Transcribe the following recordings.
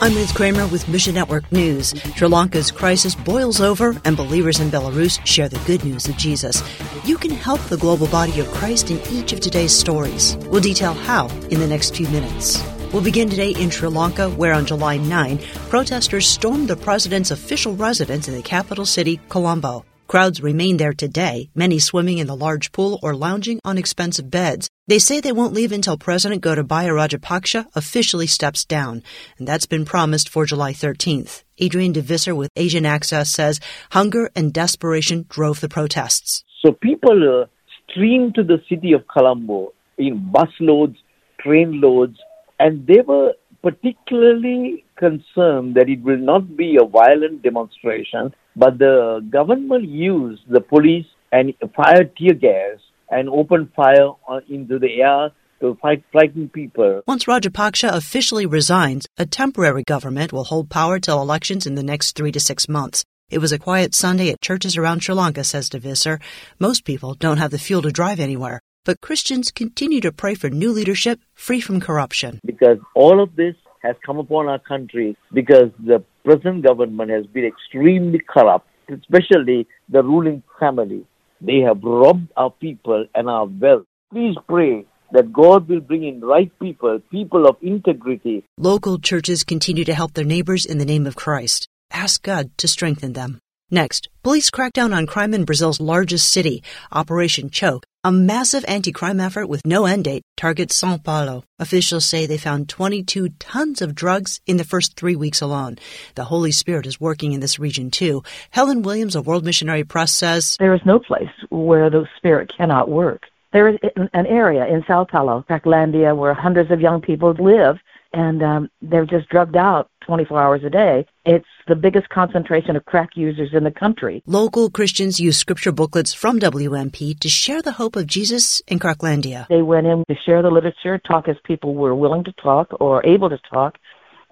I'm Ruth Kramer with Mission Network News. Sri Lanka's crisis boils over, and believers in Belarus share the good news of Jesus. You can help the global body of Christ in each of today's stories. We'll detail how in the next few minutes. We'll begin today in Sri Lanka, where on July 9, protesters stormed the president's official residence in the capital city, Colombo. Crowds remain there today, many swimming in the large pool or lounging on expensive beds. They say they won't leave until President Gotabaya Rajapaksa officially steps down, and that's been promised for July 13th. Adrian DeVisser with Asian Access says hunger and desperation drove the protests. So people uh, streamed to the city of Colombo in busloads, train loads, and they were particularly concerned that it will not be a violent demonstration, but the government used the police and fired tear gas and opened fire into the air to fight frighten people. Once Rajapaksa officially resigns, a temporary government will hold power till elections in the next three to six months. It was a quiet Sunday at churches around Sri Lanka, says DeVisser. Most people don't have the fuel to drive anywhere, but Christians continue to pray for new leadership free from corruption. Because all of this has come upon our country because the present government has been extremely corrupt, especially the ruling family. They have robbed our people and our wealth. Please pray that God will bring in right people, people of integrity. Local churches continue to help their neighbors in the name of Christ. Ask God to strengthen them. Next, police crack down on crime in Brazil's largest city. Operation Choke, a massive anti crime effort with no end date, targets Sao Paulo. Officials say they found 22 tons of drugs in the first three weeks alone. The Holy Spirit is working in this region too. Helen Williams of World Missionary Press says There is no place where the Spirit cannot work. There is an area in Sao Paulo, Cracklandia, where hundreds of young people live and um, they're just drugged out 24 hours a day. It's the biggest concentration of crack users in the country. Local Christians use scripture booklets from WMP to share the hope of Jesus in Cracklandia. They went in to share the literature, talk as people were willing to talk or able to talk.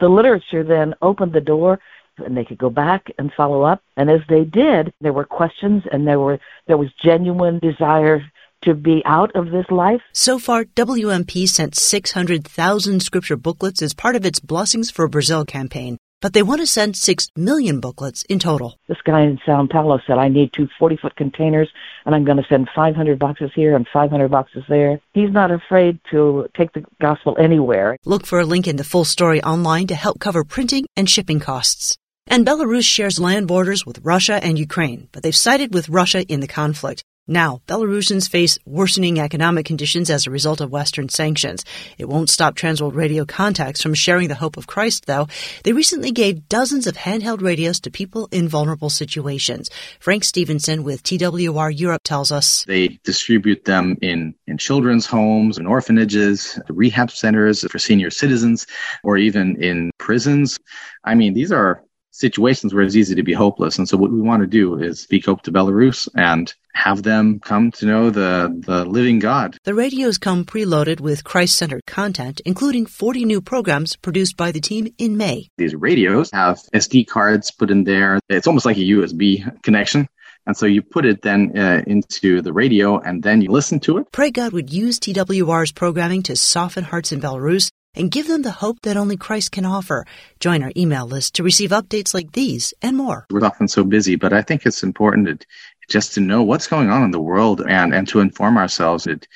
The literature then opened the door and they could go back and follow up. And as they did, there were questions and there were there was genuine desire to be out of this life. So far, WMP sent 600,000 scripture booklets as part of its Blessings for Brazil campaign. But they want to send 6 million booklets in total. This guy in Sao Paulo said, I need two 40 foot containers, and I'm going to send 500 boxes here and 500 boxes there. He's not afraid to take the gospel anywhere. Look for a link in the full story online to help cover printing and shipping costs. And Belarus shares land borders with Russia and Ukraine, but they've sided with Russia in the conflict. Now, Belarusians face worsening economic conditions as a result of Western sanctions. It won't stop Transworld Radio contacts from sharing the hope of Christ, though. They recently gave dozens of handheld radios to people in vulnerable situations. Frank Stevenson with TWR Europe tells us they distribute them in, in children's homes, in orphanages, rehab centers for senior citizens, or even in prisons. I mean, these are situations where it's easy to be hopeless. And so what we want to do is speak hope to Belarus and have them come to know the, the living God. The radios come preloaded with Christ centered content, including 40 new programs produced by the team in May. These radios have SD cards put in there. It's almost like a USB connection. And so you put it then uh, into the radio and then you listen to it. Pray God would use TWR's programming to soften hearts in Belarus and give them the hope that only Christ can offer. Join our email list to receive updates like these and more. We're often so busy, but I think it's important to, just to know what's going on in the world and, and to inform ourselves. It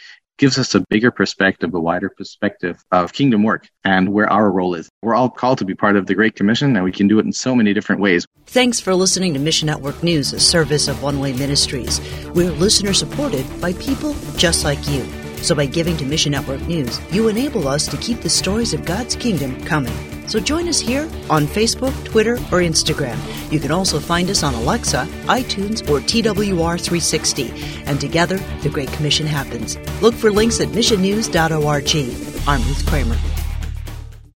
gives us a bigger perspective, a wider perspective of kingdom work and where our role is. We're all called to be part of the Great Commission, and we can do it in so many different ways. Thanks for listening to Mission Network News, a service of One Way Ministries. We're listener supported by people just like you. So by giving to Mission Network News, you enable us to keep the stories of God's kingdom coming. So join us here on Facebook, Twitter, or Instagram. You can also find us on Alexa, iTunes, or TWR360. And together, the Great Commission happens. Look for links at missionnews.org. I'm Ruth Kramer.